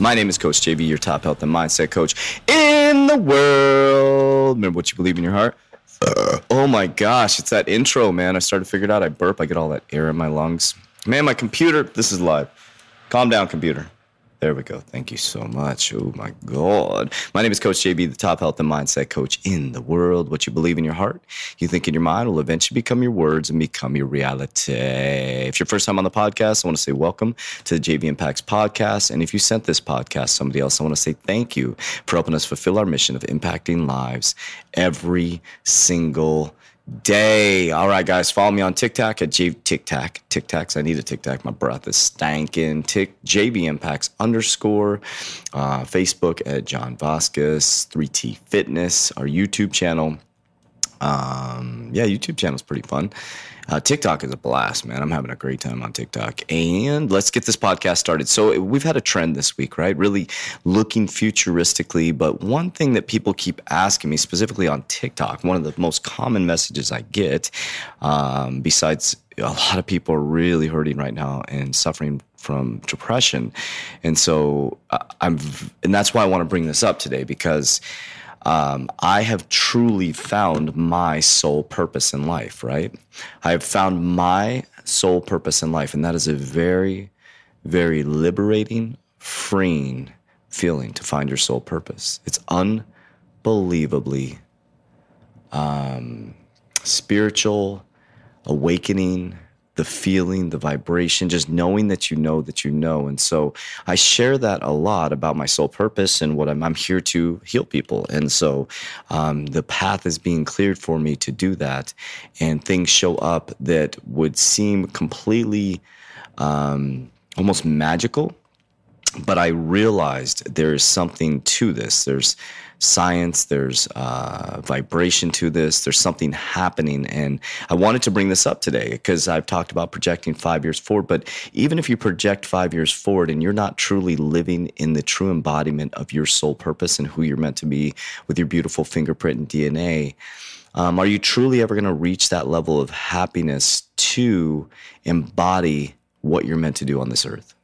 My name is Coach JV, your top health and mindset coach in the world. Remember what you believe in your heart. Uh, oh my gosh, it's that intro, man. I started to figure it out. I burp, I get all that air in my lungs. Man, my computer, this is live. Calm down, computer. There we go. Thank you so much. Oh my God. My name is Coach JV, the top health and mindset coach in the world. What you believe in your heart, you think in your mind will eventually become your words and become your reality. If you're first time on the podcast, I want to say welcome to the JV Impacts podcast. And if you sent this podcast to somebody else, I want to say thank you for helping us fulfill our mission of impacting lives every single day. All right, guys, follow me on TikTok at J TikTok. TikToks. I need a TikTok. My breath is stanking. Tick JV Impacts underscore. Uh, Facebook at John Vasquez. 3T Fitness. Our YouTube channel. Um, yeah, YouTube channel is pretty fun. Uh, TikTok is a blast, man. I'm having a great time on TikTok. And let's get this podcast started. So, we've had a trend this week, right? Really looking futuristically. But one thing that people keep asking me, specifically on TikTok, one of the most common messages I get, um, besides a lot of people are really hurting right now and suffering from depression. And so, uh, I'm, and that's why I want to bring this up today because um, I have truly found my sole purpose in life, right? I have found my sole purpose in life, and that is a very, very liberating, freeing feeling to find your sole purpose. It's unbelievably um, spiritual, awakening, the feeling, the vibration, just knowing that you know that you know. And so I share that a lot about my sole purpose and what I'm, I'm here to heal people. And so um, the path is being cleared for me to do that. And things show up that would seem completely um, almost magical. But I realized there is something to this. There's science, there's uh, vibration to this, there's something happening. And I wanted to bring this up today because I've talked about projecting five years forward. But even if you project five years forward and you're not truly living in the true embodiment of your soul purpose and who you're meant to be with your beautiful fingerprint and DNA, um, are you truly ever going to reach that level of happiness to embody what you're meant to do on this earth?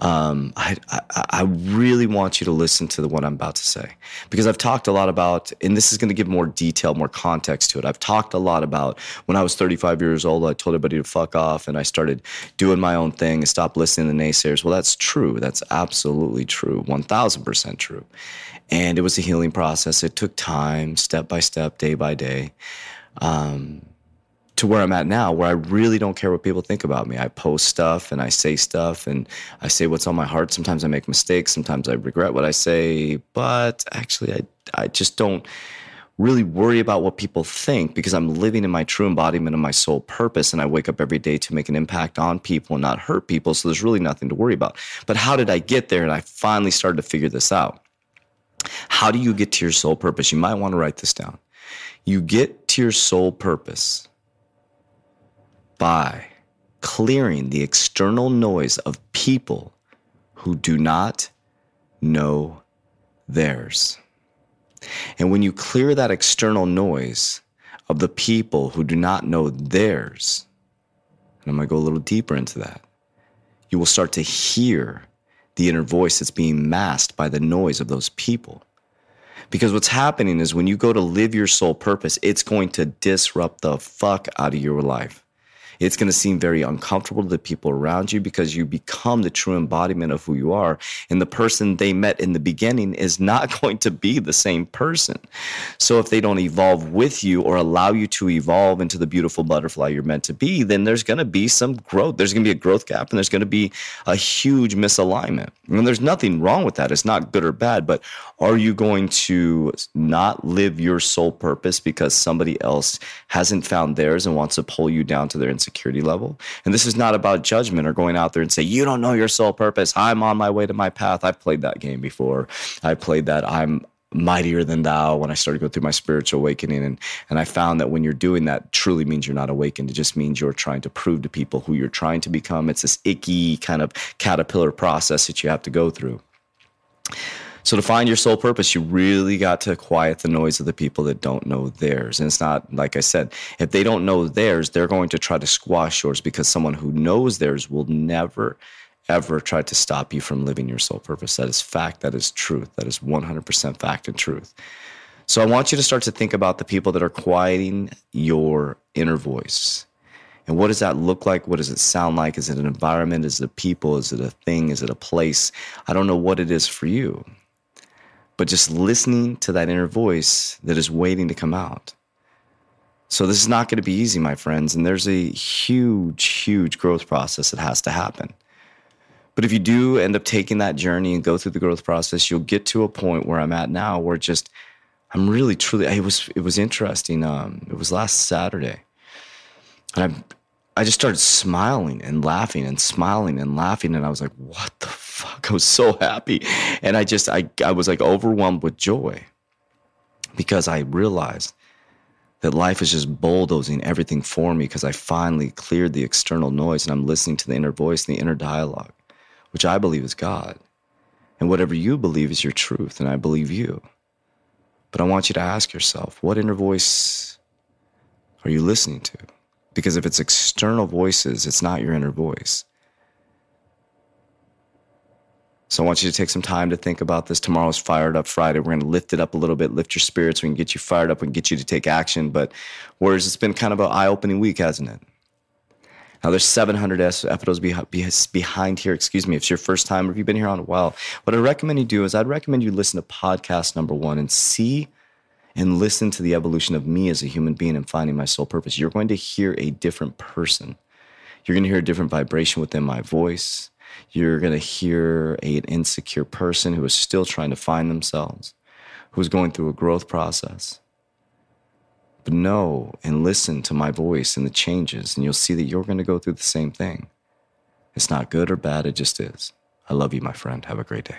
Um, I, I, I, really want you to listen to the, what I'm about to say because I've talked a lot about, and this is going to give more detail, more context to it. I've talked a lot about when I was 35 years old, I told everybody to fuck off and I started doing my own thing and stopped listening to naysayers. Well, that's true. That's absolutely true. 1000% true. And it was a healing process. It took time, step by step, day by day. Um, to where I'm at now, where I really don't care what people think about me. I post stuff and I say stuff and I say what's on my heart. Sometimes I make mistakes. Sometimes I regret what I say, but actually, I, I just don't really worry about what people think because I'm living in my true embodiment of my soul purpose. And I wake up every day to make an impact on people and not hurt people. So there's really nothing to worry about. But how did I get there? And I finally started to figure this out. How do you get to your soul purpose? You might want to write this down. You get to your soul purpose by clearing the external noise of people who do not know theirs. And when you clear that external noise of the people who do not know theirs, and I'm going to go a little deeper into that, you will start to hear the inner voice that's being masked by the noise of those people. Because what's happening is when you go to live your soul purpose, it's going to disrupt the fuck out of your life. It's going to seem very uncomfortable to the people around you because you become the true embodiment of who you are. And the person they met in the beginning is not going to be the same person. So if they don't evolve with you or allow you to evolve into the beautiful butterfly you're meant to be, then there's going to be some growth. There's going to be a growth gap and there's going to be a huge misalignment. And there's nothing wrong with that. It's not good or bad, but are you going to not live your soul purpose because somebody else hasn't found theirs and wants to pull you down to their insecurity? Insecurity level. And this is not about judgment or going out there and say, you don't know your soul purpose. I'm on my way to my path. I've played that game before. I played that. I'm mightier than thou when I started to go through my spiritual awakening. And, and I found that when you're doing that, truly means you're not awakened. It just means you're trying to prove to people who you're trying to become. It's this icky kind of caterpillar process that you have to go through. So to find your soul purpose, you really got to quiet the noise of the people that don't know theirs. And it's not like I said, if they don't know theirs, they're going to try to squash yours because someone who knows theirs will never ever try to stop you from living your soul purpose. That is fact, that is truth. That is 100% fact and truth. So I want you to start to think about the people that are quieting your inner voice. And what does that look like? What does it sound like? Is it an environment? Is it a people? Is it a thing? Is it a place? I don't know what it is for you but just listening to that inner voice that is waiting to come out. So, this is not going to be easy, my friends. And there's a huge, huge growth process that has to happen. But if you do end up taking that journey and go through the growth process, you'll get to a point where I'm at now where just, I'm really truly, it was, it was interesting. Um, it was last Saturday. And I I just started smiling and laughing and smiling and laughing. And I was like, what the? I was so happy. And I just, I, I was like overwhelmed with joy because I realized that life is just bulldozing everything for me because I finally cleared the external noise and I'm listening to the inner voice and the inner dialogue, which I believe is God. And whatever you believe is your truth, and I believe you. But I want you to ask yourself what inner voice are you listening to? Because if it's external voices, it's not your inner voice. So I want you to take some time to think about this. Tomorrow's Fired Up Friday. We're going to lift it up a little bit, lift your spirits. We can get you fired up and get you to take action. But whereas it's been kind of an eye opening week, hasn't it? Now there's 700 episodes behind here. Excuse me. If it's your first time or if you've been here on a while, what I recommend you do is I'd recommend you listen to podcast number one and see and listen to the evolution of me as a human being and finding my soul purpose, you're going to hear a different person. You're going to hear a different vibration within my voice. You're going to hear a, an insecure person who is still trying to find themselves, who's going through a growth process. But know and listen to my voice and the changes, and you'll see that you're going to go through the same thing. It's not good or bad, it just is. I love you, my friend. Have a great day.